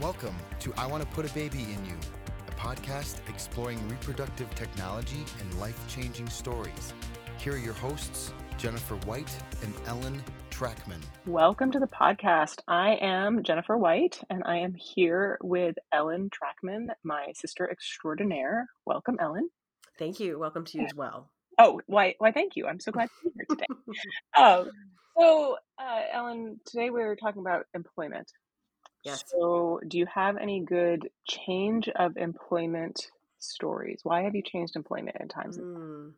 Welcome to I Want to Put a Baby in You, a podcast exploring reproductive technology and life changing stories. Here are your hosts, Jennifer White and Ellen Trachman. Welcome to the podcast. I am Jennifer White and I am here with Ellen Trachman, my sister extraordinaire. Welcome, Ellen. Thank you. Welcome to you as well. Oh, why? Why? Thank you. I'm so glad to be here today. um, so, uh, Ellen, today we're talking about employment. Yes. So, do you have any good change of employment stories? Why have you changed employment at times? Mm.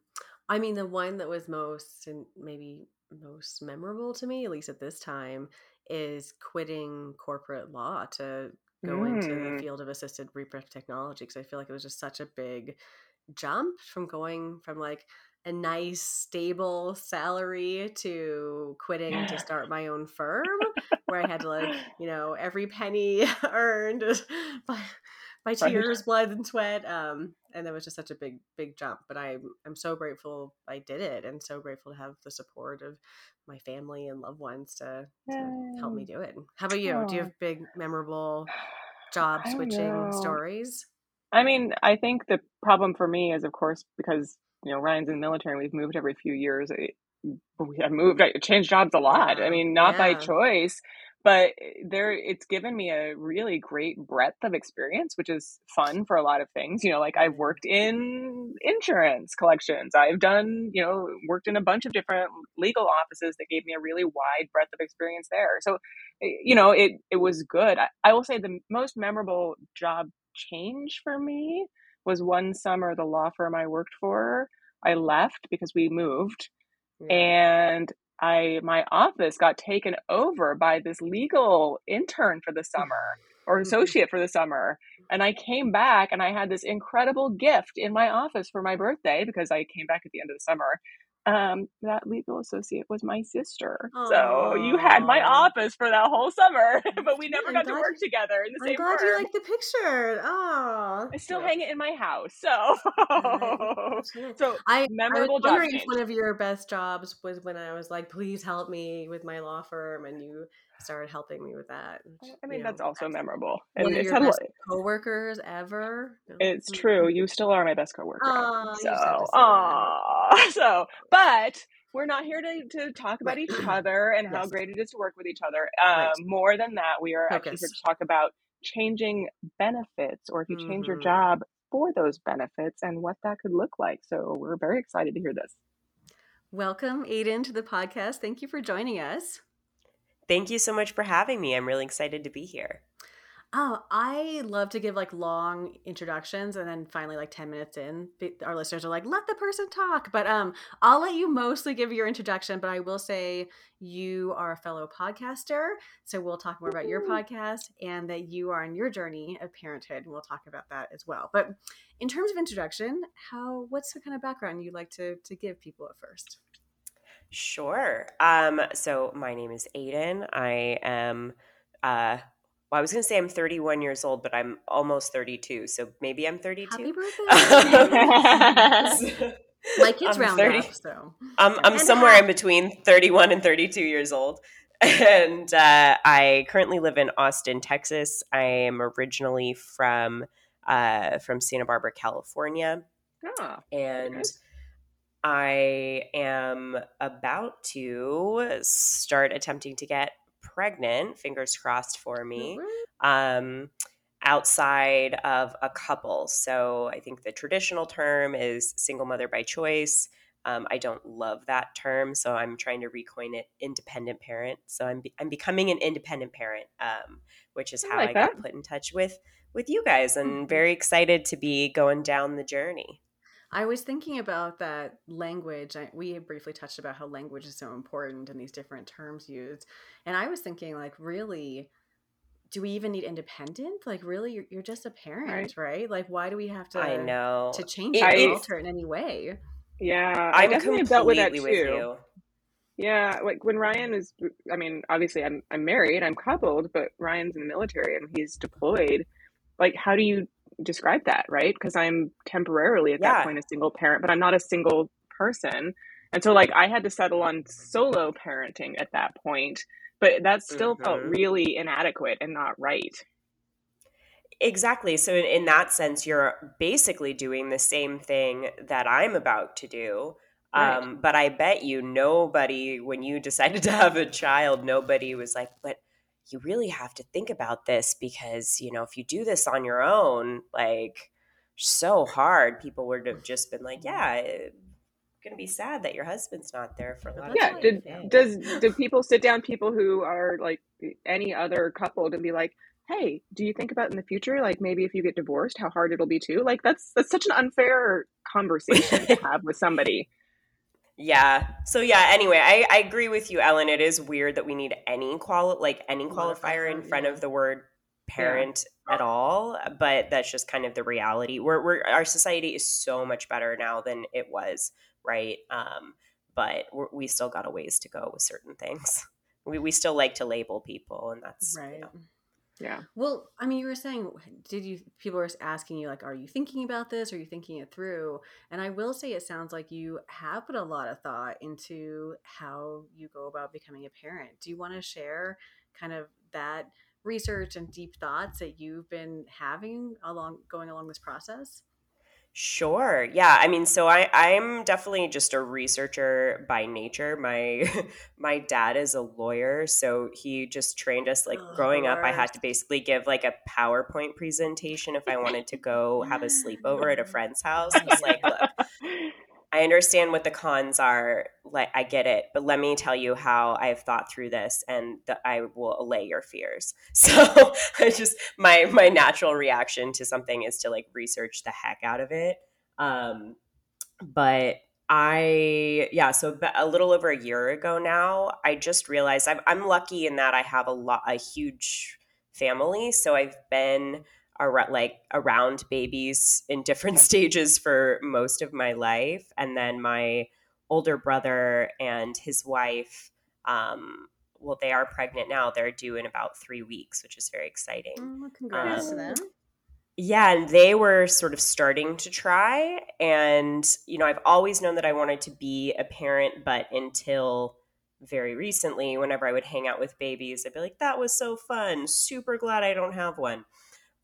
I mean, the one that was most and maybe most memorable to me, at least at this time, is quitting corporate law to go into the Mm. field of assisted reproductive technology because I feel like it was just such a big jump from going from like a nice stable salary to quitting to start my own firm where I had to like, you know, every penny earned by by tears, blood, and sweat. Um, and that was just such a big, big jump. But I I'm so grateful I did it and so grateful to have the support of my family and loved ones to, to help me do it. How about you? Do you have big, memorable job switching stories? I mean, I think the problem for me is, of course, because you know Ryan's in the military and we've moved every few years. We have moved, I changed jobs a lot. I mean, not by choice, but there, it's given me a really great breadth of experience, which is fun for a lot of things. You know, like I've worked in insurance collections. I've done, you know, worked in a bunch of different legal offices that gave me a really wide breadth of experience there. So, eh, you know, it it was good. I, I will say the most memorable job change for me was one summer the law firm I worked for, I left because we moved Yeah. and I my office got taken over by this legal intern for the summer or mm-hmm. associate for the summer. And I came back and I had this incredible gift in my office for my birthday because I came back at the end of the summer. Um, that legal associate was my sister. So you had my office for that whole summer, but we never I'm got to work you- together in the I'm same glad firm. you like the picture. Oh, I still hang it in my house. So, so I, I memorable was job wondering if one of your best jobs was when I was like, "Please help me with my law firm," and you started helping me with that. which, I mean, that's know, also that's memorable. And it's your best lot- coworkers ever. It's true. You still are my best coworker. Aw, you so, just have to say that. aw. so, but we're not here to, to talk about Right. each other and how great it is to work with each other. Um, Right. More than that, we are actually here to talk about changing benefits or if you change your Mhm. job for those benefits and what that could look like. So, we're very excited to hear this. Welcome, Aiden, to the podcast. Thank you for joining us. Thank you so much for having me. I'm really excited to be here. Oh, I love to give like long introductions and then finally like 10 minutes in, our listeners are like, let the person talk. But um I'll let you mostly give your introduction, but I will say you are a fellow podcaster. So we'll talk more about your podcast and that you are on your journey of parenthood. And we'll talk about that as well. But in terms of introduction, how what's the kind of background you like to to give people at first? Sure. Um, so my name is Aiden. I am uh well, I was gonna say I'm 31 years old, but I'm almost 32, so maybe I'm 32. Happy birthday. My kids I'm round 30 up, so I'm, I'm somewhere half. in between 31 and 32 years old. And uh, I currently live in Austin, Texas. I am originally from uh, from Santa Barbara, California. Ah, and good. I am about to start attempting to get pregnant. Fingers crossed for me. Um, outside of a couple, so I think the traditional term is single mother by choice. Um, I don't love that term, so I'm trying to recoin it independent parent. So I'm be- I'm becoming an independent parent, um, which is I how like I got put in touch with with you guys, and Mhm. very excited to be going down the journey. I was thinking about that language. I, we had briefly touched about how language is so important and these different terms used. And I was thinking, like, really, do we even need independent? Like, really, you're, you're just a parent, right. Like, why do we have to I know. to change It- it or alter it in any way? Yeah, I I'm definitely have dealt with that completely with too. you. Yeah, like when Ryan is, I mean, obviously I'm I'm married, I'm coupled, but Ryan's in the military and he's deployed. Like, how do you describe that, right? Because I'm temporarily at that point a single parent, but I'm not a single person. And so, like, I had to settle on solo parenting at that point, but that still felt Mhm. really inadequate and not right. exactly. So in, in that sense, you're basically doing the same thing that I'm about to do. Right. Um, but I bet you nobody, when you decided to have a child, nobody was like, but you really have to think about this because, you know, if you do this on your own, like so hard, people would have just been like, yeah, eh, it's going to be sad that your husband's not there for a lot of yeah time. did Yeah. does do people sit down people who are like eh, any other couple to be like hey do you think about in the future like maybe if you get divorced how hard it'll be too like that's that's such an unfair conversation to have with somebody Yeah. So yeah, anyway, I, I agree with you, Ellen. It is weird that we need any quali- like any qualifier in front yeah. of the word parent at all, but that's just kind of the reality. We're, we're our society is so much better now than it was, right? Um, but we're, we still got a ways to go with certain things. We we still like to label people, and that's you Right. know. Yeah Well, I mean, you were saying, did you, people were asking you, like, are you thinking about this? Are you thinking it through? And I will say, it sounds like you have put a lot of thought into how you go about becoming a parent. Do you want to share kind of that research and deep thoughts that you've been having along, going along this process? Sure. Yeah. I mean, so I I'm definitely just a researcher by nature. My my dad is a lawyer, so he just trained us like Oh, growing up I had to basically give like a PowerPoint presentation if I wanted to go have a sleepover at a friend's house. I was like, look, I understand what the cons are. Like, I get it, but let me tell you how I've thought through this, and that I will allay your fears. So, just my my natural reaction to something is to like research the heck out of it. Um, but I yeah, so a little over a year ago now, I just realized I'm I'm lucky in that I have a lot a huge family, so I've been around like around babies in different stages for most of my life. And then my older brother and his wife um well they are pregnant now. They're due in about three weeks which is very exciting. Oh, congrats to Um, them. yeah and they were sort of starting to try. And you know i've always known that i wanted to be a parent but until very recently whenever i would hang out with babies i'd be like that was so fun. Super glad i don't have one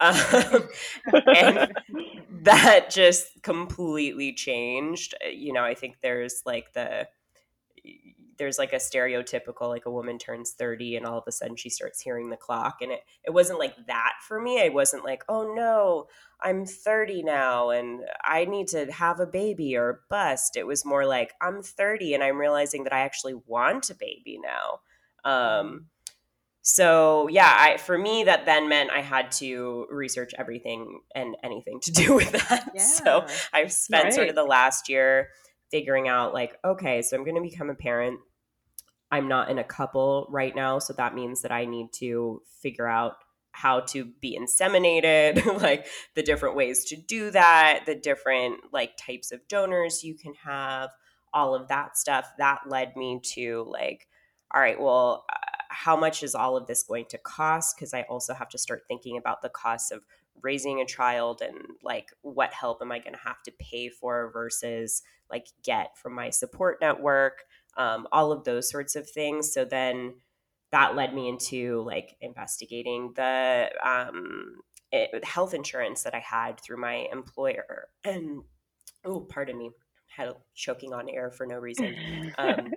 um, and that just completely changed. Uh, you know i think there's like the there's like a stereotypical like a woman turns 30 and all of a sudden she starts hearing the clock and it it wasn't like that for me. I wasn't like oh no i'm 30 now and i need to have a baby or bust. It was more like i'm 30 and i'm realizing that i actually want a baby now. Um so yeah i for me that then meant i had to research everything and anything to do with that so I've spent sort of the last year figuring out like, okay, so I'm going to become a parent. I'm not in a couple right now, so that means that I need to figure out how to be inseminated, like the different ways to do that, the different like types of donors you can have, all of that stuff. That led me to like, all right, well, uh, how much is all of this going to cost? Because I also have to start thinking about the costs of raising a child and like what help am I going to have to pay for versus like get from my support network, um, all of those sorts of things. So then that led me into like investigating the um, it, health insurance that I had through my employer. And oh, pardon me, had a choking on air for no reason. Um,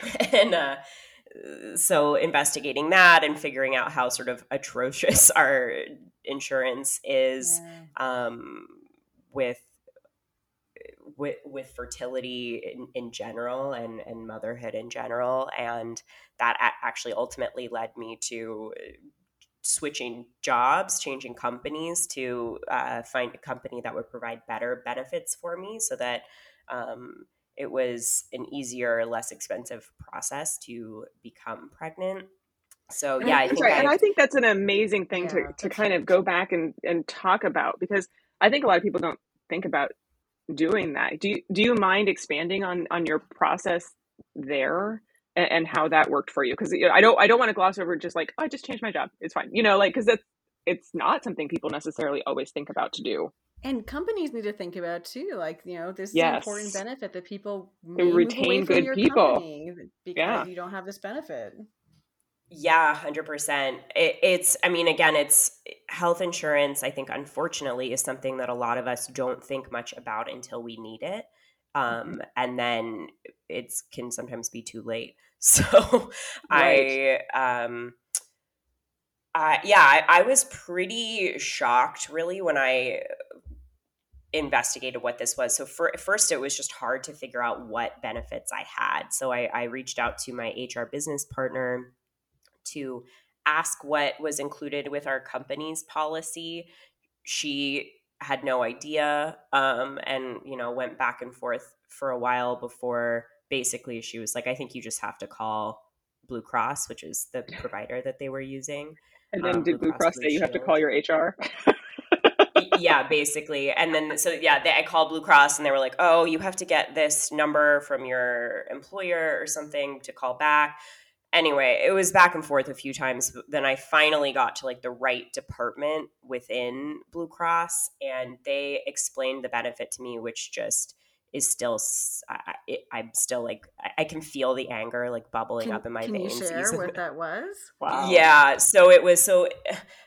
and uh, so investigating that and figuring out how sort of atrocious our insurance is Yeah. um, with with with fertility in, in general and and motherhood in general and that actually ultimately led me to switching jobs changing companies to uh, find a company that would provide better benefits for me so that um, it was an easier less expensive process to become pregnant so yeah I i That's think right. And I, I think that's an amazing thing to, Yeah, to that's kind of go back and, and talk about because I think a lot of people don't think about doing that. Do you, do you mind expanding on, on your process there and, and how that worked for you? Cause you know, I don't, I don't want to gloss over just like, oh, I just changed my job. It's fine. You know, like, cause that's, it's not something people necessarily always think about to do. And companies need to think about too, like you know, this is an important benefit that people may And move away retain from good your people. because Yeah. you don't have this benefit. Yeah, hundred percent. It, it's. I mean, again, it's health insurance, I think, unfortunately, is something that a lot of us don't think much about until we need it. Um, mm-hmm. and then it can sometimes be too late. So right. I, um, uh, yeah, I, I was pretty shocked really when I investigated what this was. So for, first, it was just hard to figure out what benefits I had. So I, I reached out to my HR business partner to ask what was included with our company's policy. She had no idea, um, and you know went back and forth for a while before basically she was like, "I think you just have to call Blue Cross, which is the provider that they were using." And then um, did Blue, Blue Cross, Cross say you have to call your HR? Yeah, basically. And then so yeah, they, I called Blue Cross and they were like, "Oh, you have to get this number from your employer or something to call back." Anyway, it was back and forth a few times. Then I finally got to like the right department within Blue Cross, and they explained the benefit to me, which just is still I, am still like I can feel the anger like bubbling can, up in my can veins. You share what that was? Wow. Yeah, so it was so.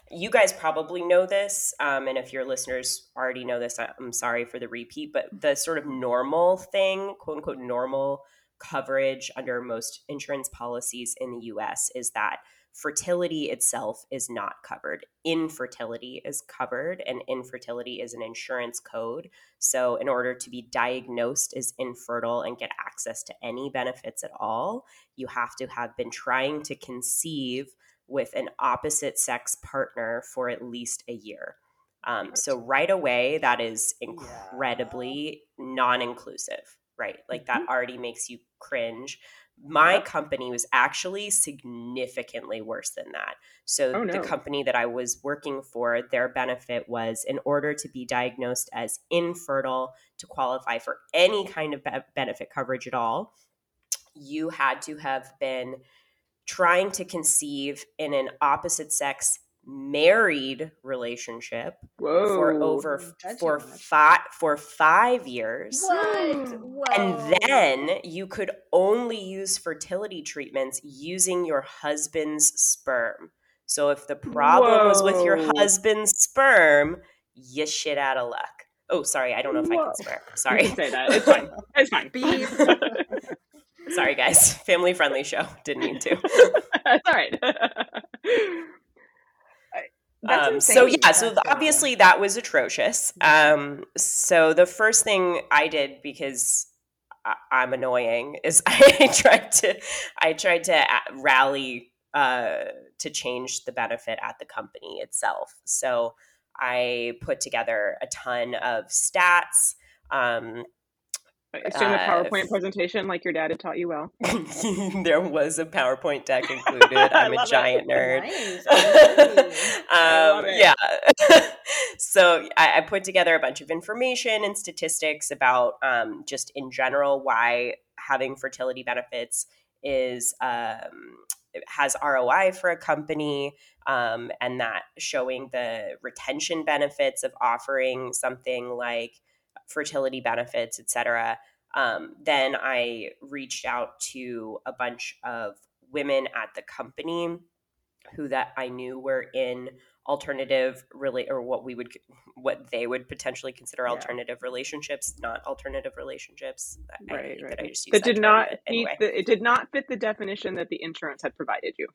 You guys probably know this, um, and if your listeners already know this, I'm sorry for the repeat. But the sort of normal thing, quote unquote, normal coverage under most insurance policies in the U.S. is that fertility itself is not covered. Infertility is covered, and infertility is an insurance code. So, in order to be diagnosed as infertile and get access to any benefits at all, you have to have been trying to conceive with an opposite sex partner for at least a year. Um, so, right away, that is incredibly yeah. non inclusive, right? Like, that mm-hmm. already makes you cringe my yep. company was actually significantly worse than that. So oh, no. the company that I was working for, their benefit was in order to be diagnosed as infertile to qualify for any kind of be- benefit coverage at all, you had to have been trying to conceive in an opposite sex married relationship Whoa. for over for five for five years. What? And then you could only use fertility treatments using your husband's sperm. So if the problem Whoa. was with your husband's sperm, you shit out of luck. Oh, sorry, I don't know if Whoa. I can swear. Sorry. say that. It's fine. It's fine. Sorry, guys. Family friendly show. Didn't mean to. That's all right. Um, so yeah, so obviously that was atrocious. Um, so the first thing I did because I- am annoying is I tried to I tried to rally uh, to change the benefit at the company itself. So I put together a ton of stats. Um, Assume a PowerPoint uh, presentation like your dad had taught you well. there was a PowerPoint deck included. I'm a giant it. nerd. Nice. um, yeah. so I, I, put together a bunch of information and statistics about um, just in general why having fertility benefits is um, has ROI for a company, um, and that showing the retention benefits of offering something like fertility benefits, etc. Um, then I reached out to a bunch of women at the company who that I knew were in alternative really or what we would what they would potentially consider yeah. alternative relationships not alternative relationships right, right. that I just that, did not anyway. the, it did not fit the definition that the insurance had provided you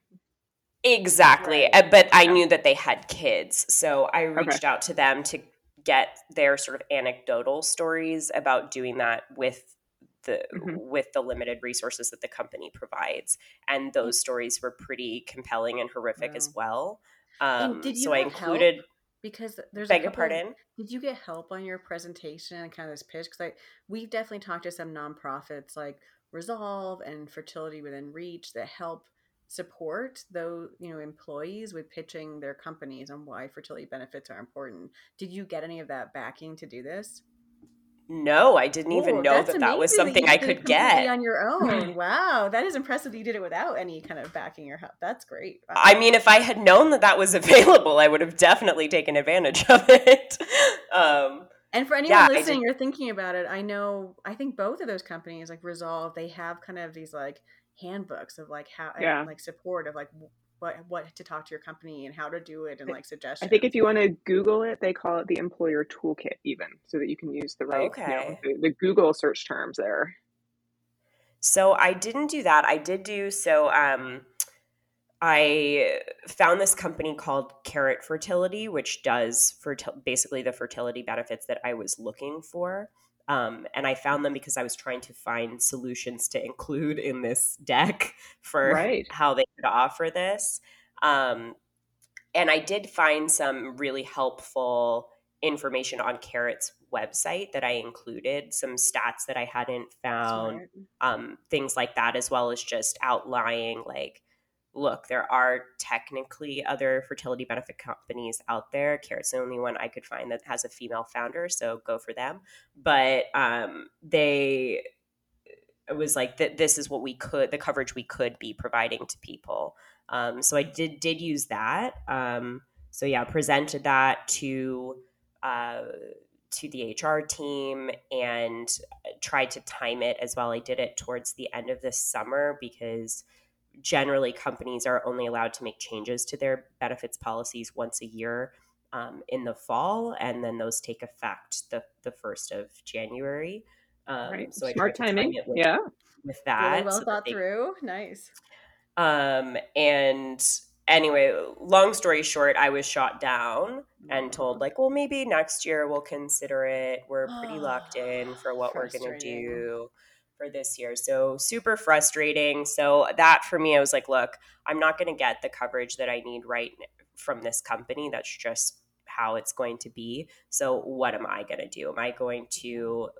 exactly right. but i knew that they had kids so i reached okay. out to them to get their sort of anecdotal stories about doing that with the mm-hmm. with the limited resources that the company provides and those stories were pretty compelling and horrific wow. as well um, so i included help? because there's beg a couple, pardon did you get help on your presentation and kind of this pitch because like we've definitely talked to some nonprofits like resolve and fertility within reach that help support those you know employees with pitching their companies on why fertility benefits are important. Did you get any of that backing to do this? No i didn't even know that that was something that i could get. on your own. Wow that is impressive that you did it without any kind of backing or help. That's great. Wow. i mean if i had known that that was available i would have definitely taken advantage of it. Um, and for anyone yeah, listening or thinking about it, I know I think both of those companies, like Resolve, they have kind of these like handbooks of like how yeah. and, like support of like what what to talk to your company and how to do it and like suggestions. I think if you want to Google it, they call it the employer toolkit, even so that you can use the right, okay. you know, the, the Google search terms there. So I didn't do that. I did do so. Um, I found this company called Carrot Fertility, which does fertil- basically the fertility benefits that I was looking for. Um, and I found them because I was trying to find solutions to include in this deck for right. how they could offer this. Um, and I did find some really helpful information on Carrot's website that I included, some stats that I hadn't found, um, things like that, as well as just outlining like look, there are technically other fertility benefit companies out there. Carrot's the only one I could find that has a female founder, so go for them. But um, they it was like that this is what we could the coverage we could be providing to people. Um, so I did did use that. Um, so yeah, presented that to uh, to the HR team and tried to time it as well. I did it towards the end of the summer because generally companies are only allowed to make changes to their benefits policies once a year um, in the fall, and then those take effect the the first of January. Um, right. So smart timing. Time with, yeah, with that, really well so thought they, through. Nice. Um, and anyway, long story short, I was shot down and told like, well, maybe next year we'll consider it. We're pretty locked in for what we're gonna do for this year. So super frustrating. So that for me, I was like, look, I'm not going to get the coverage that I need right from this company. That's just how it's going to be. So what am I going to do? Am I going to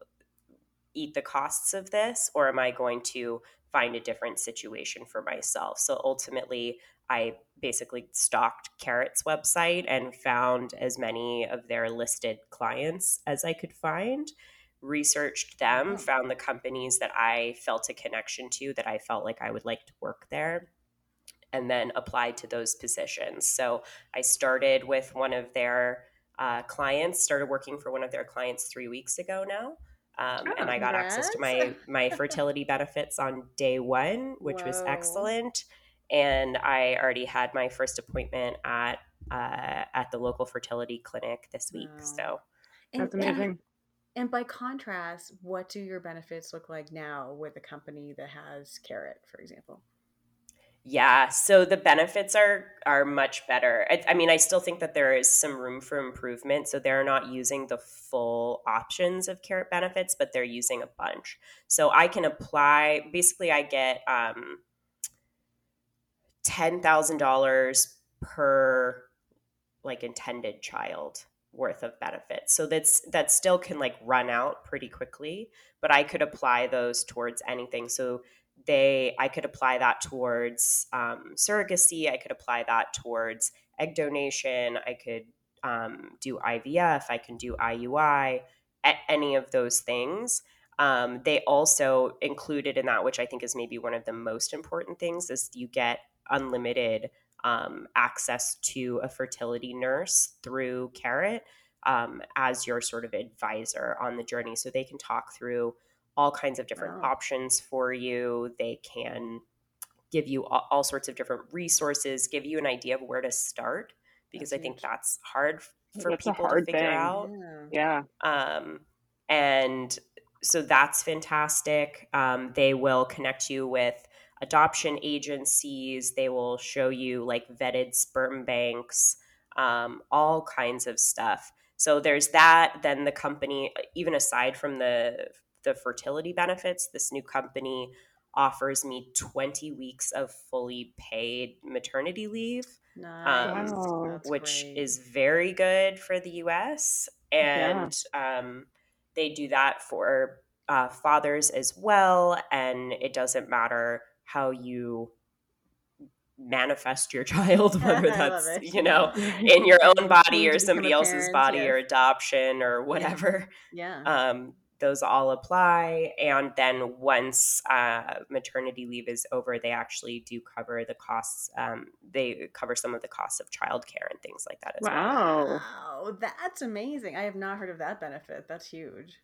eat the costs of this or am I going to find a different situation for myself? So ultimately, I basically stalked Carrot's website and found as many of their listed clients as I could find researched them, mm-hmm. found the companies that I felt a connection to, that I felt like I would like to work there, and then applied to those positions. So I started with one of their uh, clients, started working for one of their clients three weeks ago now. Um, oh, and I got congrats. access to my my fertility benefits on day one, which Whoa. was excellent. And I already had my first appointment at uh, at the local fertility clinic this week. Wow. So that's amazing. And by contrast, what do your benefits look like now with a company that has Carrot, for example? Yeah, so the benefits are are much better. I, I, mean, I still think that there is some room for improvement. So they're not using the full options of Carrot benefits, but they're using a bunch. So I can apply. Basically, I get um, ten thousand dollars per like intended child worth of benefits. So that's that still can like run out pretty quickly, but I could apply those towards anything. So they I could apply that towards um, surrogacy. I could apply that towards egg donation. I could um, do IVF. I can do IUI. any of those things. Um, they also included in that, which I think is maybe one of the most important things, is you get unlimited um, access to a fertility nurse through Carrot um, as your sort of advisor on the journey. So they can talk through all kinds of different wow. options for you. They can give you all, all, sorts of different resources, give you an idea of where to start, because that's I think that's hard for that's people to figure thing. out. Yeah. yeah. Um, and so that's fantastic. Um, they will connect you with adoption agencies. They will show you like vetted sperm banks, um, all kinds of stuff. So there's that. Then the company, even aside from the the fertility benefits, this new company offers me 20 weeks of fully paid maternity leave, nice. um, which great. is very good for the US. And yeah. um, they do that for uh, fathers as well. And it doesn't matter how you manifest your child whether that's you know in your own body or somebody else's body yes. or adoption or whatever. Yeah, yeah. Um, those all apply and then once uh, maternity leave is over they actually do cover the costs um, they cover some of the costs of childcare and things like that as wow. well wow that's amazing. I have not heard of that benefit. That's huge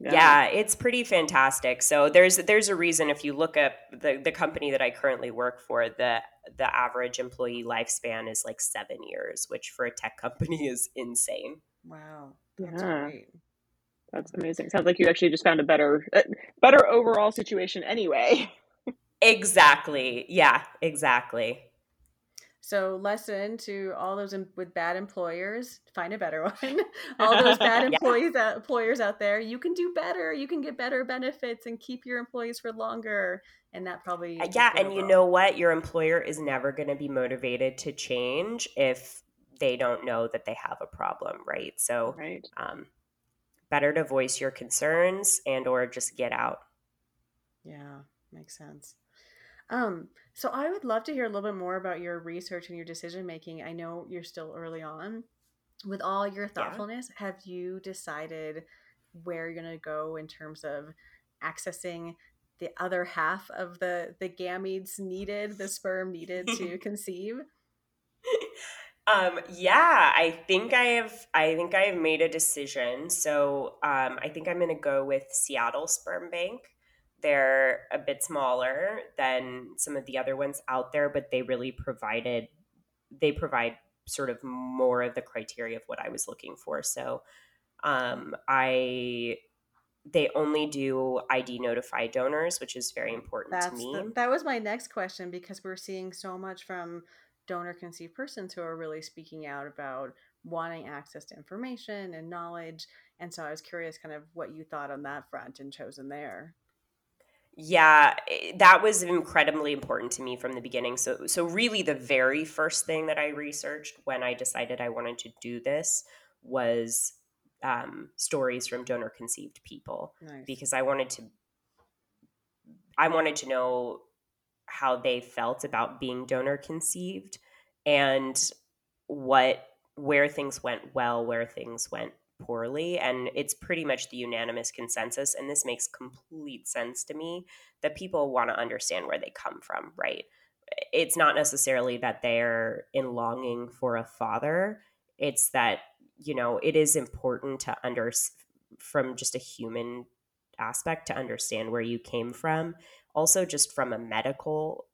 Yeah. yeah. it's pretty fantastic. So there's there's a reason if you look at the the company that I currently work for, the the average employee lifespan is like seven years, which for a tech company is insane. Wow, that's Yeah. great. That's amazing. Sounds like you actually just found a better, uh, better overall situation anyway. Exactly. Yeah, exactly. So, lesson to all those em- with bad employers: find a better one. all those bad Yeah. employees, out, employers out there, you can do better. You can get better benefits and keep your employees for longer. And that probably Uh, Yeah, good and you know what? Your employer is never going to be motivated to change if they don't know that they have a problem, right? So, Right. um, better to voice your concerns and or just get out. Yeah, makes sense. Um, so I would love to hear a little bit more about your research and your decision making. I know you're still early on. With all your thoughtfulness, have you decided where you're going to go in terms of accessing the other half of the the gametes needed, the sperm needed to conceive? Um, yeah, I think I have. I think I have made a decision. So um, I think I'm going to go with Seattle Sperm Bank. They're a bit smaller than some of the other ones out there, but they really provided. They provide sort of more of the criteria of what I was looking for. So um, I. They only do ID notify donors, which is very important That's to me. the, that was my next question because we're seeing so much from donor conceived persons who are really speaking out about wanting access to information and knowledge. And so I was curious kind of what you thought on that front and chosen there. Yeah, eh, that was incredibly important to me from the beginning. So so really the very first thing that I researched when I decided I wanted to do this was um, stories from donor conceived people Nice. because I wanted to I wanted to know how they felt about being donor conceived and what where things went well, where things went poorly and it's pretty much the unanimous consensus and this makes complete sense to me that people want to understand where they come from, right? It's not necessarily that they're in longing for a father, it's that you know, it is important to under from just a human aspect to understand where you came from. Also, just from a medical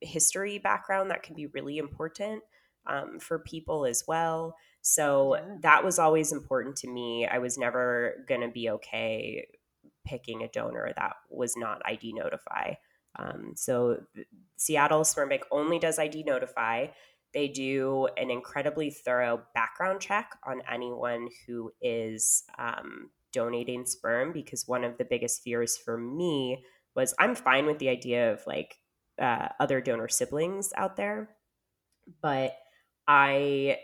history background, that can be really important um, for people as well. So Yeah. that was always important to me. I was never going to be okay picking a donor that was not ID Notify. Um, so Seattle Sperm Bank only does ID Notify. They do an incredibly thorough background check on anyone who is um, donating sperm because one of the biggest fears for me was I'm fine with the idea of like uh, other donor siblings out there, but I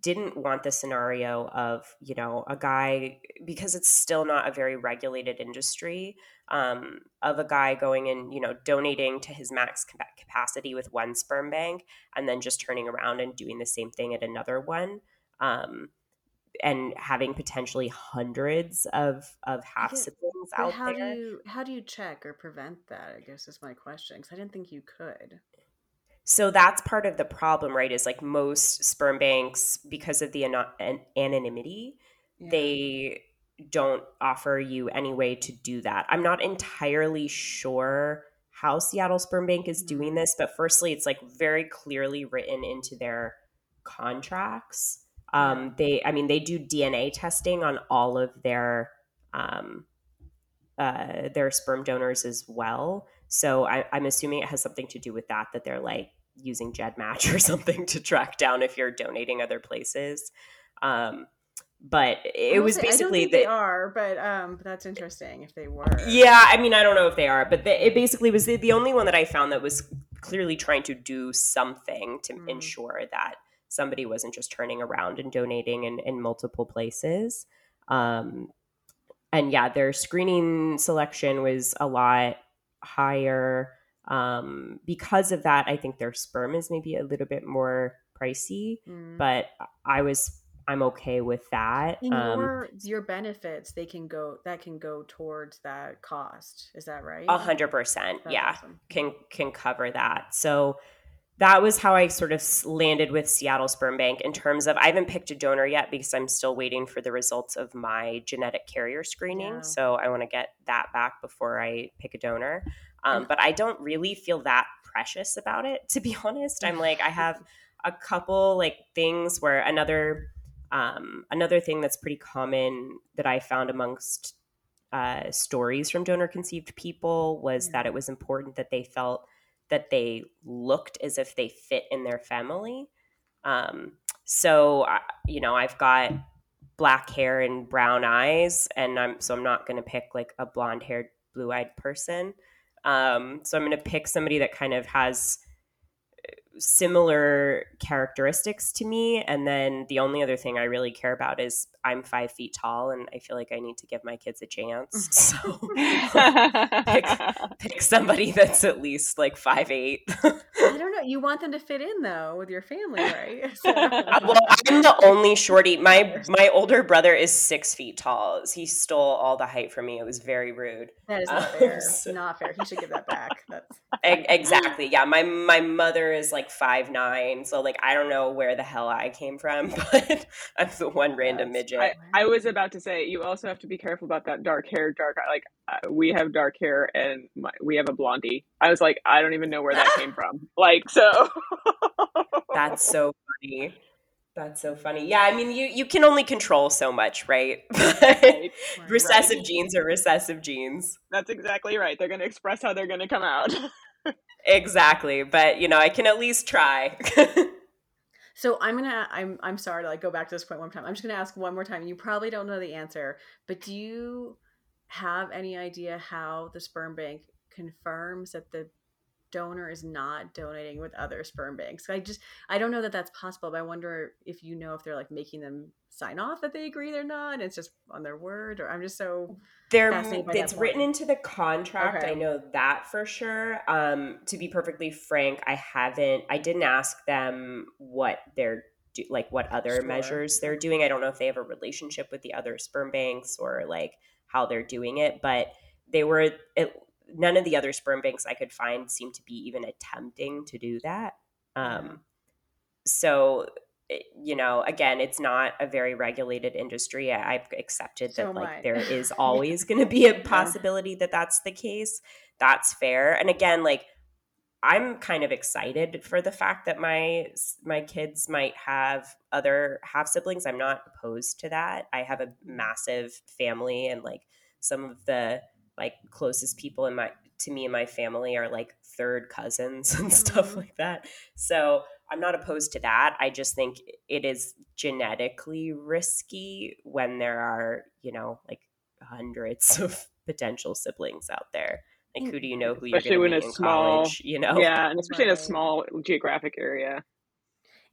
didn't want the scenario of you know a guy because it's still not a very regulated industry um, of a guy going and you know donating to his max capacity with one sperm bank and then just turning around and doing the same thing at another one um, and having potentially hundreds of of half siblings out how there do you how do you check or prevent that? I guess is my question because I didn't think you could. So that's part of the problem, right? Is like most sperm banks, because of the ano- an- anonymity, Yeah. they don't offer you any way to do that. I'm not entirely sure how Seattle Sperm Bank is doing this, but firstly, it's like very clearly written into their contracts. Um, they, I mean, they do DNA testing on all of their um, uh, their sperm donors as well. So I, I'm assuming it has something to do with that, that they're like using GEDmatch or something to track down if you're donating other places. Um, but it was don't basically they are, but um, but that's interesting if they were. Yeah, I mean, I don't know if they are, but the, it basically was the, the only one that I found that was clearly trying to do something to Mm. ensure that somebody wasn't just turning around and donating in, in multiple places. Um, and yeah, their screening selection was a lot higher. Um, because of that, I think their sperm is maybe a little bit more pricey, Mm. but I was I'm okay with that. Um, your your benefits, they can go that can go towards that cost. Is that right? A hundred percent, yeah, awesome. can can cover that. So that was how I sort of landed with Seattle Sperm Bank in terms of I haven't picked a donor yet because I'm still waiting for the results of my genetic carrier screening. Yeah. So I want to get that back before I pick a donor. Um, but I don't really feel that precious about it, to be honest. I'm like, I have a couple like things where another um, another thing that's pretty common that I found amongst uh, stories from donor conceived people was that it was important that they felt that they looked as if they fit in their family. Um, so, you know, I've got black hair and brown eyes, and I'm so I'm not going to pick like a blonde haired, blue eyed person. Um, so I'm going to pick somebody that kind of has similar characteristics to me. And then the only other thing I really care about is I'm five feet tall and I feel like I need to give my kids a chance. So pick, pick, somebody that's at least like five eight. I don't know. You want them to fit in though with your family, right? So. Uh, well, I'm the only shorty. My my older brother is six feet tall. He stole all the height from me. It was very rude. That is not um, fair. So. Not fair. He should give that back. That's exactly. Yeah. My my mother is like five nine. So like I don't know where the hell I came from, but I'm the one random midget. I, I, was about to say you also have to be careful about that dark hair, dark like uh, we have dark hair and my, we have a blondie. I was like, I don't even know where that came from. Like so. That's so funny. That's so funny. Yeah, I mean, you you can only control so much, right? right. recessive right. genes are recessive genes. That's exactly right. They're going to express how they're going to come out. exactly, but you know, I can at least try. So I'm gonna I'm I'm sorry to like go back to this point one more time. I'm just gonna ask one more time. And you probably don't know the answer, but do you have any idea how the sperm bank confirms that the donor is not donating with other sperm banks? I just I don't know that that's possible, but I wonder if you know if they're like making them sign off that they agree they're not. It's just on their word, or I'm just so they're it's written into the contract. Okay. I know that for sure. Um, to be perfectly frank, I haven't. I didn't ask them what they're do, like what other sure. measures they're doing. I don't know if they have a relationship with the other sperm banks or like how they're doing it, but they were. It, none of the other sperm banks I could find seemed to be even attempting to do that. Um, so you know, again, it's not a very regulated industry. I've accepted that so like there is always going to be a possibility that that's the case. That's fair. And again, like I'm kind of excited for the fact that my my kids might have other half siblings. I'm not opposed to that. I have a massive family and like some of the like closest people in my to me and my family are like third cousins and stuff mm-hmm. like that. So I'm not opposed to that. I just think it is genetically risky when there are, you know, like hundreds of potential siblings out there. Like, who do you know who especially you're going to meet in small, college? You know, yeah, and especially right. in a small geographic area.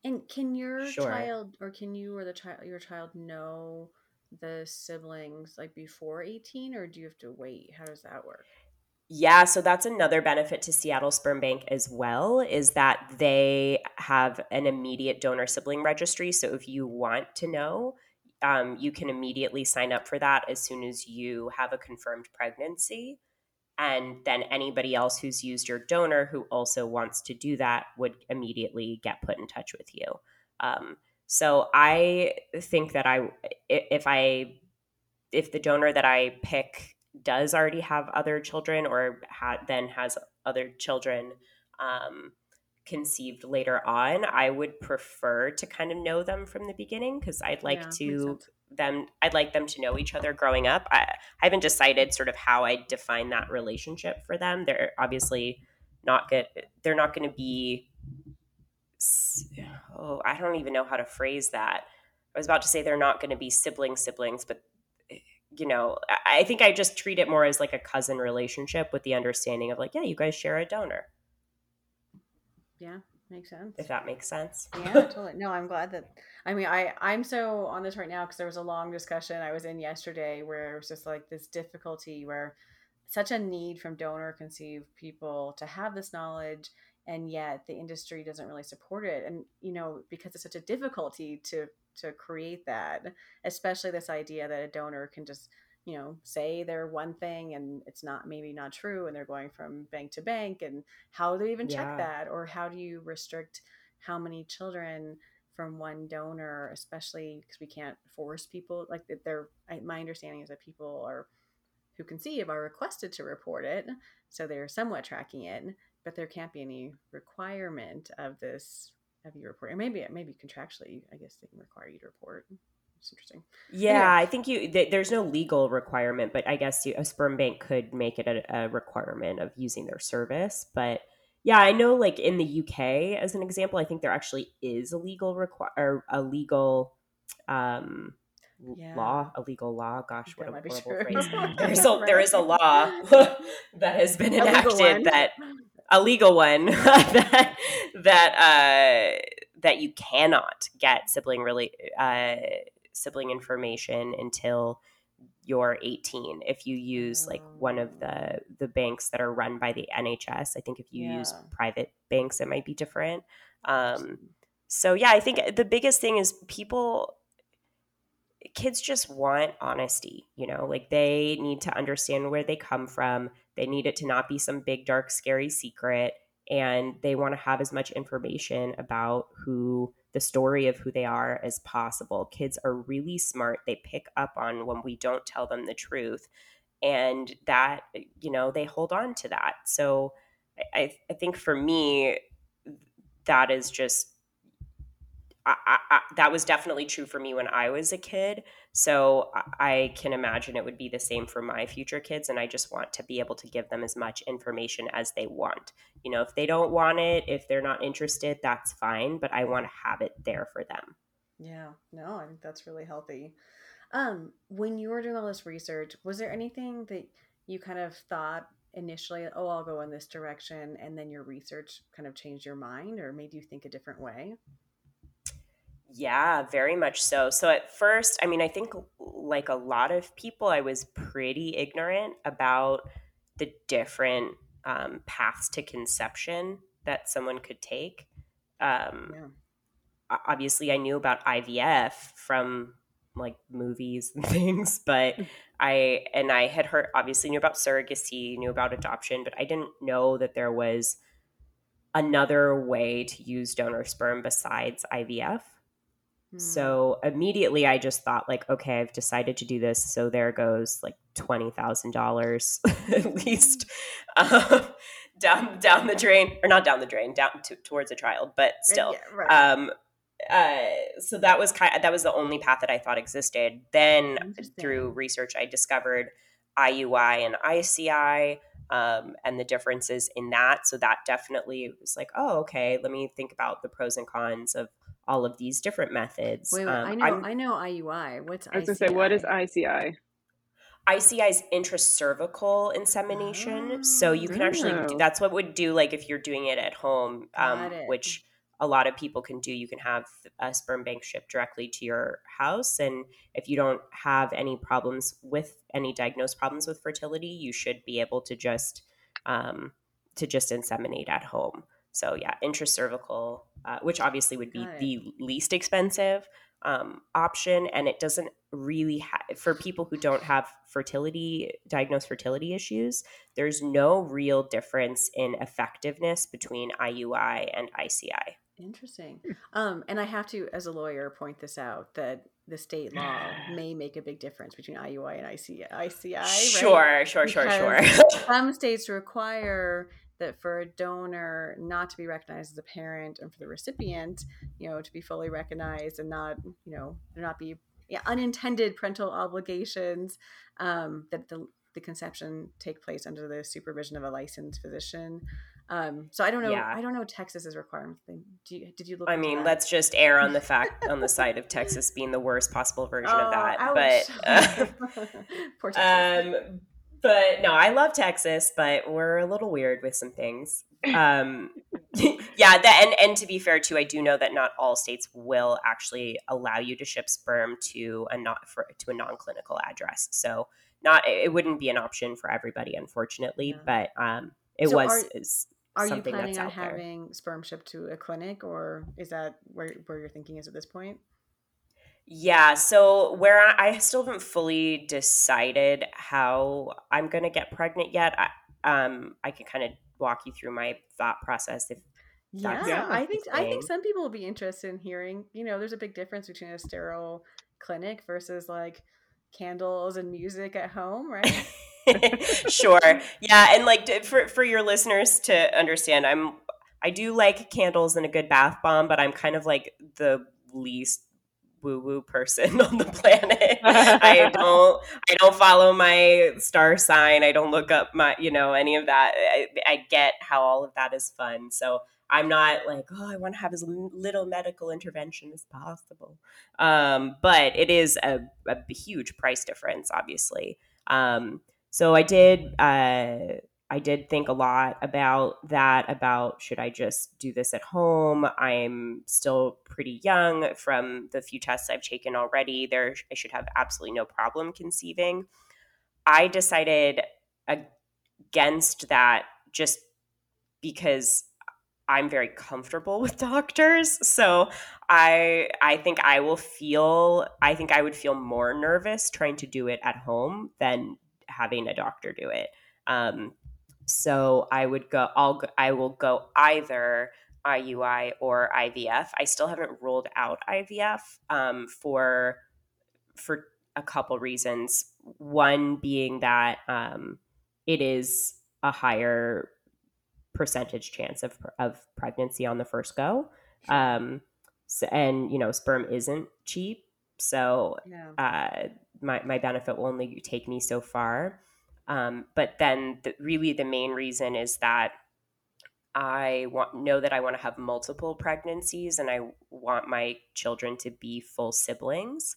And can your sure. child, or can you, or the child, your child know the siblings like before 18, or do you have to wait? How does that work? Yeah, so that's another benefit to Seattle Sperm Bank as well is that they have an immediate donor sibling registry. So if you want to know, um, you can immediately sign up for that as soon as you have a confirmed pregnancy. And then anybody else who's used your donor who also wants to do that would immediately get put in touch with you. Um, so I think that I, if I, if the donor that I pick does already have other children or ha- then has other children um, conceived later on, I would prefer to kind of know them from the beginning because I'd like yeah, to them I'd like them to know each other growing up. I, I haven't decided sort of how I define that relationship for them. They're obviously not good. They're not going to be. Oh, I don't even know how to phrase that. I was about to say they're not going to be sibling siblings, but eh, you know, I think I just treat it more as like a cousin relationship with the understanding of like, yeah, you guys share a donor. Yeah, makes sense. If that makes sense. Yeah, totally. No, I'm glad that. I mean, I I'm so on this right now because there was a long discussion I was in yesterday where it was just like this difficulty where such a need from donor conceived people to have this knowledge and yet the industry doesn't really support it and you know because it's such a difficulty to to create that especially this idea that a donor can just you know say they're one thing and it's not maybe not true and they're going from bank to bank and how do you even check that? Or how do you restrict how many children from one donor especially because we can't force people like that they're my understanding is that people are who conceive are requested to report it so they're somewhat tracking it but there can't be any requirement of this of you report or maybe maybe contractually i guess they can require you to report it's interesting Yeah, Anyway. I think you. Th- there's no legal requirement, but I guess you, a sperm bank could make it a, a requirement of using their service. But yeah, I know, like in the UK, as an example, I think there actually is a legal require a legal um, Yeah. law, a legal law. Gosh, what That a horrible true. phrase. There's a there is a law that has been enacted that a legal one that that uh, that you cannot get sibling really uh, sibling information until you're 18 if you use like one of the the banks that are run by the NHS I think if you use private banks it might be different. Um so yeah I think the biggest thing is people kids just want honesty you know? Like they need to understand where they come from. They need it to not be some big dark scary secret and they want to have as much information about who the story of who they are as possible. Kids are really smart. They pick up on when we don't tell them the truth and that you know they hold on to that. So i, I think for me that is just I, I, that was definitely true for me when I was a kid. So I- can imagine it would be the same for my future kids. And I just want to be able to give them as much information as they want. You know, if they don't want it, if they're not interested, that's fine. But I want to have it there for them. Yeah, no, I think that's really healthy. Um, when you were doing all this research, was there anything that you kind of thought initially, oh, I'll go in this direction, and then your research kind of changed your mind or made you think a different way? Yeah, very much so. So at first, I mean, I think like a lot of people, I was pretty ignorant about the different um, paths to conception that someone could take. Um, Yeah. obviously, I knew about IVF from like movies and things, but I and I had heard obviously knew about surrogacy, knew about adoption, but I didn't know that there was another way to use donor sperm besides IVF. Hmm. So immediately I just thought like, okay, I've decided to do this. So there goes like twenty thousand dollars at least um, down down the drain, or not down the drain, down to, towards a child, but still. Yeah, right. Um, uh, so that was kind. that was the only path that I thought existed. Then through research, I discovered IUI and ICI. Um, and the differences in that. So that definitely was like, oh, okay, let me think about the pros and cons of all of these different methods. Wait, wait, Um, I know, I'm- I know IUI. What's I was gonna say, what is ICI? ICI? ICI is intracervical insemination. So you can actually, do, Oh. that's what would do like if you're doing it at home, um, it. which a lot of people can do. You can have a sperm bank shipped directly to your house. And if you don't have any problems with any diagnosed problems with fertility, you should be able to just, um, to just inseminate at home. So yeah, intracervical, uh, which obviously would be the least expensive um, option, and it doesn't really ha- for people who don't have fertility diagnosed fertility issues. There's no real difference in effectiveness between IUI and ICI. Interesting. Um, and I have to, as a lawyer, point this out that the state law may make a big difference between IUI and ICI. ICI right? Sure, sure, sure, sure. Some states require that for a donor not to be recognized as a parent and for the recipient, you know, to be fully recognized and not, you know, there not be yeah, unintended parental obligations, um, that the, the conception take place under the supervision of a licensed physician. Um, so I don't know. Yeah. I don't know Texas's requirements. Do you, did you look? I mean, that? let's just err on the fact on the side of Texas being the worst possible version Oh, of that. ouch. But uh, Poor Texas. um, but no, I love Texas, but we're a little weird with some things. Um, yeah, that and and to be fair too, I do know that not all states will actually allow you to ship sperm to a not for to a non clinical address. So not it wouldn't be an option for everybody, unfortunately. Yeah. But um, it So was are- Are you something planning that's on out there. having sperm shipped to a clinic, or is that where where your thinking is at this point? Yeah, so where I, I still haven't fully decided how I'm going to get pregnant yet. I, um, I can kind of walk you through my thought process if yeah, Yeah. I think I think some people will be interested in hearing. You know, there's a big difference between a sterile clinic versus like candles and music at home, right? sure. Yeah, and like for for your listeners to understand, I'm I do like candles and a good bath bomb, but I'm kind of like the least woo woo person on the planet. I don't I don't follow my star sign. I don't look up my you know any of that. I, I get how all of that is fun. So I'm not like oh I want to have as little medical intervention as possible. Um, but it is a, a huge price difference, obviously. Um, so I did uh, I did think a lot about that about should I just do this at home? I'm still pretty young from the few tests I've taken already. There I should have absolutely no problem conceiving. I decided against that just because I'm very comfortable with doctors. So I I think I will feel I think I would feel more nervous trying to do it at home than having a doctor do it. Um, so I would go. I'll. go- I will go either IUI or IVF. I still haven't ruled out IVF um, for for a couple reasons. One being that um, it is a higher percentage chance of of pregnancy on the first go. Um, so, and you know, sperm isn't cheap, so yeah. uh, my, my benefit will only take me so far. Um, but then the, really the main reason is that I want know that I want to have multiple pregnancies and I want my children to be full siblings.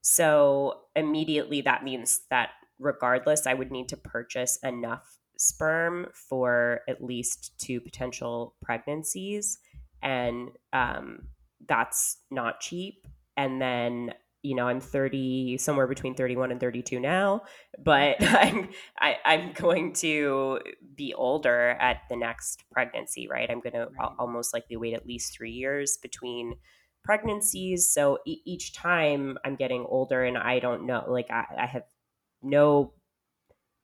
So immediately that means that regardless, I would need to purchase enough sperm for at least two potential pregnancies. And um, that's not cheap. And then, you know, I'm 30, somewhere between 31 and 32 now, but I'm, I, I'm going to be older at the next pregnancy, right? I'm going to almost likely wait at least three years between pregnancies. So e- each time I'm getting older and I don't know, like I, I have no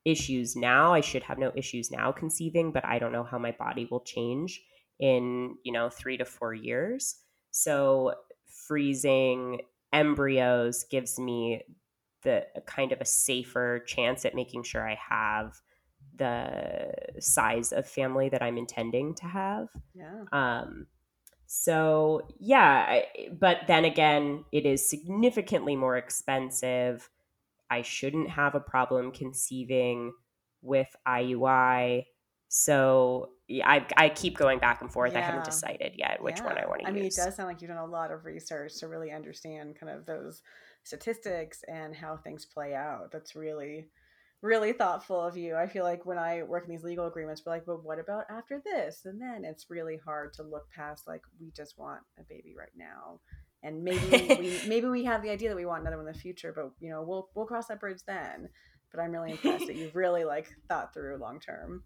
issues now. I should have no issues now conceiving, but I don't know how my body will change in, you know, three to four years. So freezing embryos gives me the kind of a safer chance at making sure I have the size of family that I'm intending to have. Yeah. Um, so yeah, I, but then again, it is significantly more expensive. I shouldn't have a problem conceiving with IUI. So I, I keep going back and forth. I haven't decided yet which one I want to use. I mean, use. it does sound like you've done a lot of research to really understand kind of those statistics and how things play out. That's really, really thoughtful of you. I feel like when I work in these legal agreements, we're like, but what about after this? And then it's really hard to look past like we just want a baby right now. And maybe we maybe we have the idea that we want another one in the future, but you know, we'll we'll cross that bridge then. But I'm really impressed that you've really like thought through long term.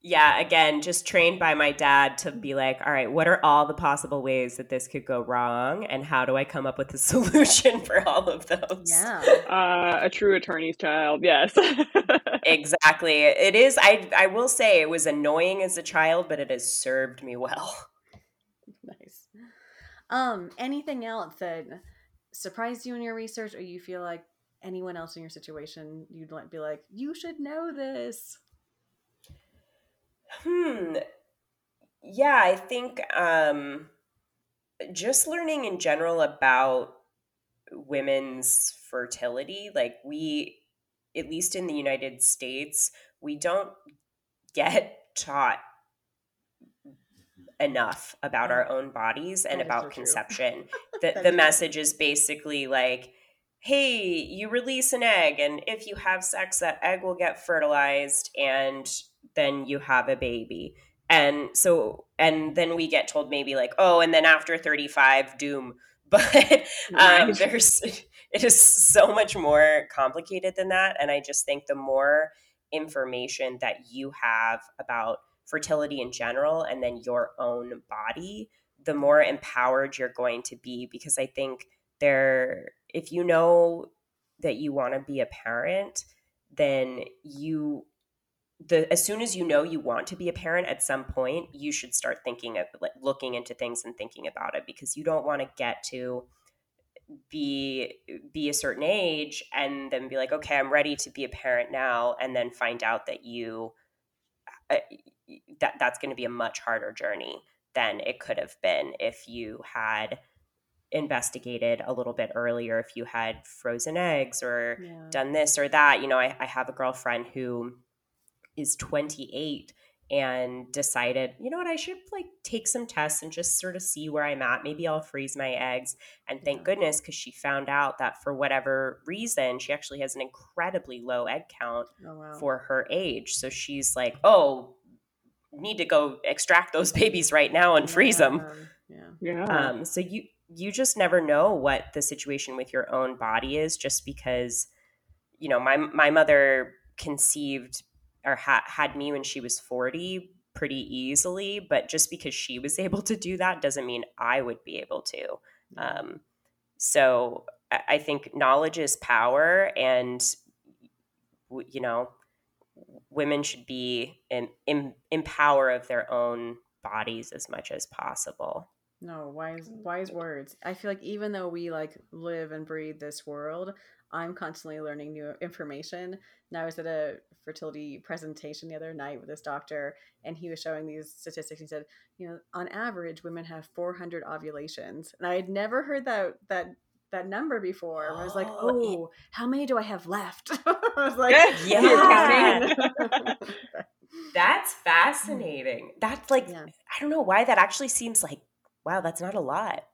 Yeah, again, just trained by my dad to be like, all right, what are all the possible ways that this could go wrong? And how do I come up with a solution for all of those? Yeah. Uh, a true attorney's child, yes. Exactly. It is I I will say it was annoying as a child, but it has served me well. nice. Um, anything else that surprised you in your research, or you feel like anyone else in your situation you'd like be like, you should know this? Hmm. Yeah, I think um just learning in general about women's fertility, like we at least in the United States, we don't get taught enough about our own bodies and That about so conception. The the message is basically like hey, you release an egg, and if you have sex, that egg will get fertilized, and then you have a baby. And so, and then we get told maybe like, oh, and then after 35, doom. But um, there's, it is so much more complicated than that. And I just think the more information that you have about fertility in general and then your own body, the more empowered you're going to be. Because I think there if you know that you want to be a parent then you the as soon as you know you want to be a parent at some point you should start thinking of like looking into things and thinking about it because you don't want to get to be be a certain age and then be like okay i'm ready to be a parent now and then find out that you uh, that that's going to be a much harder journey than it could have been if you had investigated a little bit earlier if you had frozen eggs or yeah. done this or that you know I, I have a girlfriend who is 28 and decided, you know what, I should like take some tests and just sort of see where I'm at. Maybe I'll freeze my eggs. And thank goodness, because she found out that for whatever reason, she actually has an incredibly low egg count oh, wow. for her age. So she's like, oh, need to go extract those babies right now and freeze them. Yeah. Yeah. Um, so you you just never know what the situation with your own body is just because you know my my mother conceived or ha- had me when she was 40 pretty easily but just because she was able to do that doesn't mean i would be able to. Um, so i think knowledge is power and you know women should be in, in, in power of their own bodies as much as possible. No wise wise words. I feel like even though we like live and breathe this world i'm constantly learning new information and i was at a fertility presentation the other night with this doctor and he was showing these statistics he said you know on average women have 400 ovulations and i had never heard that that that number before. I was like, oh, oh how many do I have left? I was like, yeah. That's mm. fascinating. That's like, yeah. I don't know why that actually seems like, wow, that's not a lot.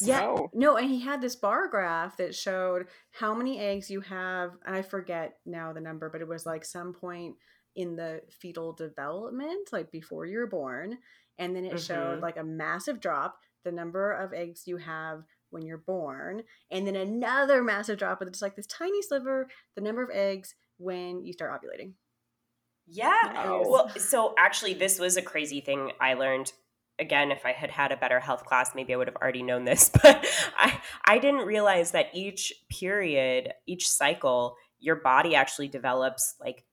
Yeah, no. no, and he had this bar graph that showed how many eggs you have. I forget now the number, but it was like some point in the fetal development, like before you're born, and then it mm-hmm. showed like a massive drop, the number of eggs you have when you're born, and then another massive drop, with just like this tiny sliver, the number of eggs when you start ovulating. Yeah. Well, so actually, this was a crazy thing I learned again, if I had had a better health class, maybe I would have already known this. But I, I didn't realize that each period, each cycle, your body actually develops like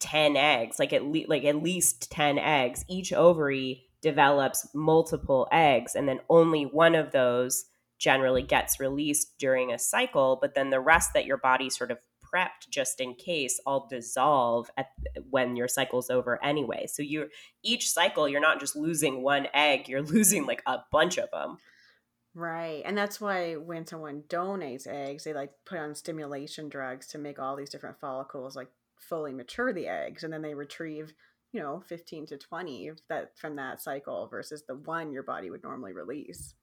10 eggs, like at, le- like at least 10 eggs. Each ovary develops multiple eggs, and then only one of those generally gets released during a cycle. But then the rest that your body sort of prepped just in case all dissolve at when your cycle's over anyway. So you each cycle you're not just losing one egg, you're losing like a bunch of them. Right. And that's why when someone donates eggs, they like put on stimulation drugs to make all these different follicles like fully mature the eggs and then they retrieve, you know, 15 to 20 that from that cycle versus the one your body would normally release.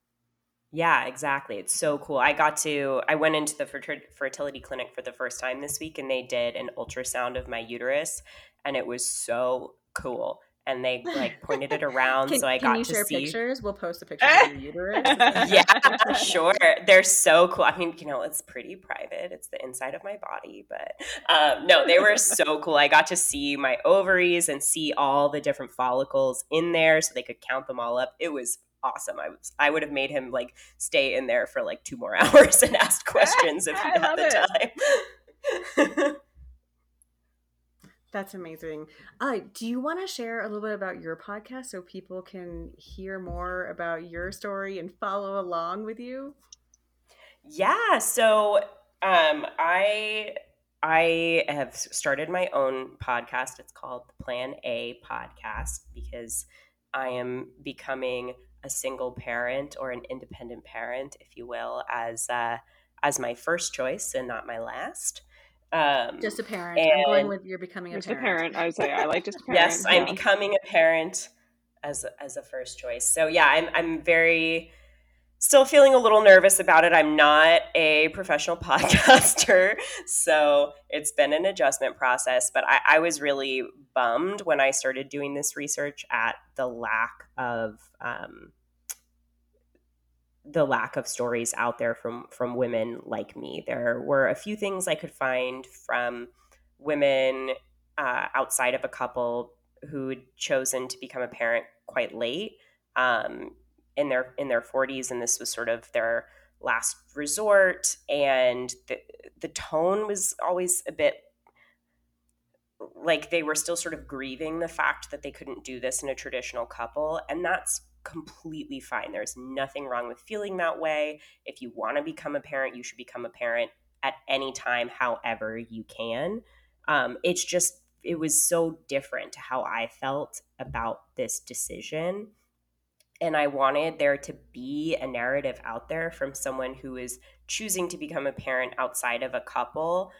Yeah, exactly. It's so cool. I got to, I went into the fertility clinic for the first time this week and they did an ultrasound of my uterus and it was so cool. And they like pointed it around, can, so I got to see pictures. We'll post the pictures of your uterus. yeah, for sure. They're so cool. I mean, you know, it's pretty private. It's the inside of my body, but um, no, they were so cool. I got to see my ovaries and see all the different follicles in there, so they could count them all up. It was awesome. I was I would have made him like stay in there for like two more hours and ask questions if he had the time. That's amazing. Uh, do you want to share a little bit about your podcast so people can hear more about your story and follow along with you? Yeah. So um, I I have started my own podcast. It's called the Plan A Podcast because I am becoming a single parent or an independent parent, if you will, as uh, as my first choice and not my last. Um, just a parent. I'm going with you're becoming a just parent. a parent. I would say I like just a parent. yes, yeah. I'm becoming a parent as as a first choice. So yeah, I'm I'm very still feeling a little nervous about it. I'm not a professional podcaster, so it's been an adjustment process. But I, I, was really bummed when I started doing this research at the lack of um, the lack of stories out there from from women like me. There were a few things I could find from women uh, outside of a couple who'd chosen to become a parent quite late. Um, in their in their 40s and this was sort of their last resort and the the tone was always a bit like they were still sort of grieving the fact that they couldn't do this in a traditional couple and that's completely fine. There's nothing wrong with feeling that way. If you want to become a parent you should become a parent at any time however you can. Um, it's just it was so different to how i felt about this decision and I wanted there to be a narrative out there from someone who is choosing to become a parent outside of a couple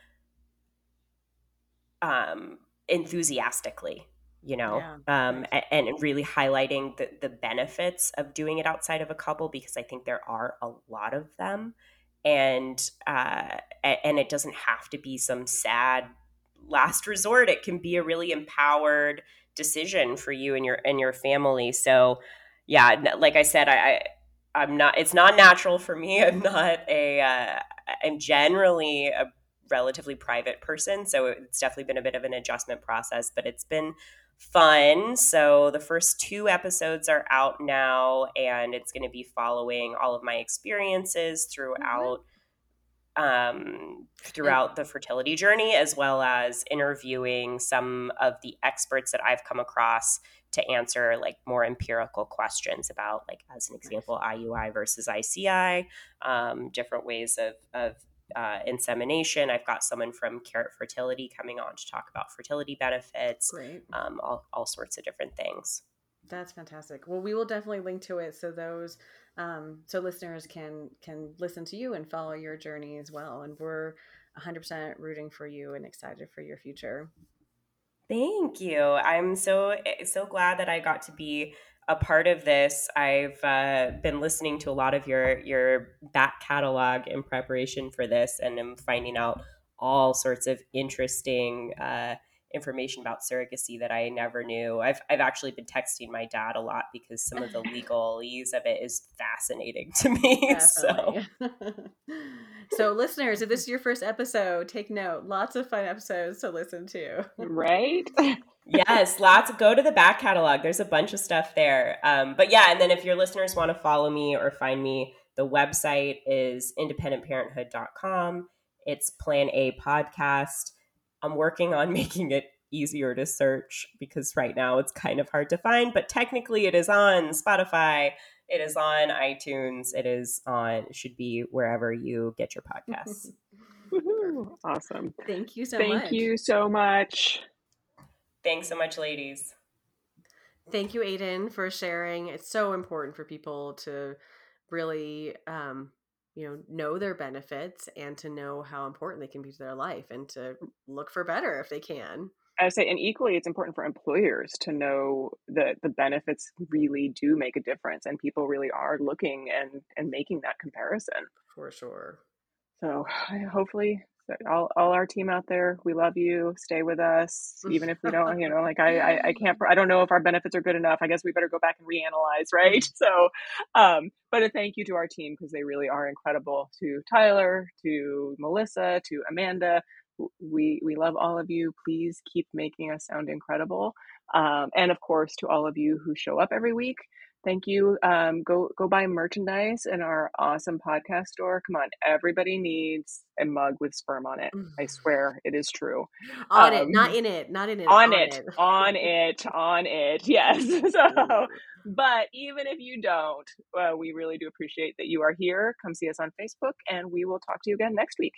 um, enthusiastically, you know, yeah. um, and, and, really highlighting the, the benefits of doing it outside of a couple because I think there are a lot of them. And uh, and it doesn't have to be some sad last resort. It can be a really empowered decision for you and your and your family. So yeah, like I said, I, I I'm not. It's not natural for me. I'm not a. Uh, I'm generally a relatively private person, so it's definitely been a bit of an adjustment process. But it's been fun. So the first two episodes are out now, and it's going to be following all of my experiences throughout. Um, throughout the fertility journey, as well as interviewing some of the experts that I've come across to answer like more empirical questions about like as an example IUI versus ICI, um, different ways of, of uh, insemination. I've got someone from Carrot Fertility coming on to talk about fertility benefits, um, all, all sorts of different things. That's fantastic. Well, we will definitely link to it so those um, so listeners can can listen to you and follow your journey as well. And we're 100% rooting for you and excited for your future. Thank you. I'm so eh, so glad that I got to be a part of this. I've uh, been listening to a lot of your your back catalog in preparation for this, and I'm finding out all sorts of interesting uh, information about surrogacy that I never knew. I've I've actually been texting my dad a lot because some of the legalese of it is fascinating to me. so. so listeners, if this is your first episode, take note. Lots of fun episodes to listen to. Right? yes, lots. Go to the back catalog. There's a bunch of stuff there. Um, but yeah, and then if your listeners want to follow me or find me, the website is independentparenthood.com. It's Plan A Podcast. I'm working on making it easier to search because right now it's kind of hard to find, but technically it is on Spotify, it is on iTunes, it is on should be wherever you get your podcasts. awesome. Thank you so Thank much. Thank you so much. Thanks so much, ladies. Thank you, Aiden, for sharing. It's so important for people to really um, you know know their benefits and to know how important they can be to their life and to look for better if they can. I say and equally it's important for employers to know that the benefits really do make a difference and people really are looking and and making that comparison. For sure. So hopefully all, all our team out there we love you stay with us even if we don't you know like I, I, I can't i don't know if our benefits are good enough i guess we better go back and reanalyze right? So um but a thank you to our team because they really are incredible to tyler to melissa to amanda we we love all of you please keep making us sound incredible um, and of course to all of you who show up every week thank you. Um, go go buy merchandise in our awesome podcast store. Come on, everybody needs a mug with sperm on it. I mm. swear it is true. On um, it, not in it, not in it. On, on it, it. on it, on it. Yes. So, but even if you don't, uh, we really do appreciate that you are here. Come see us on Facebook, and we will talk to you again next week.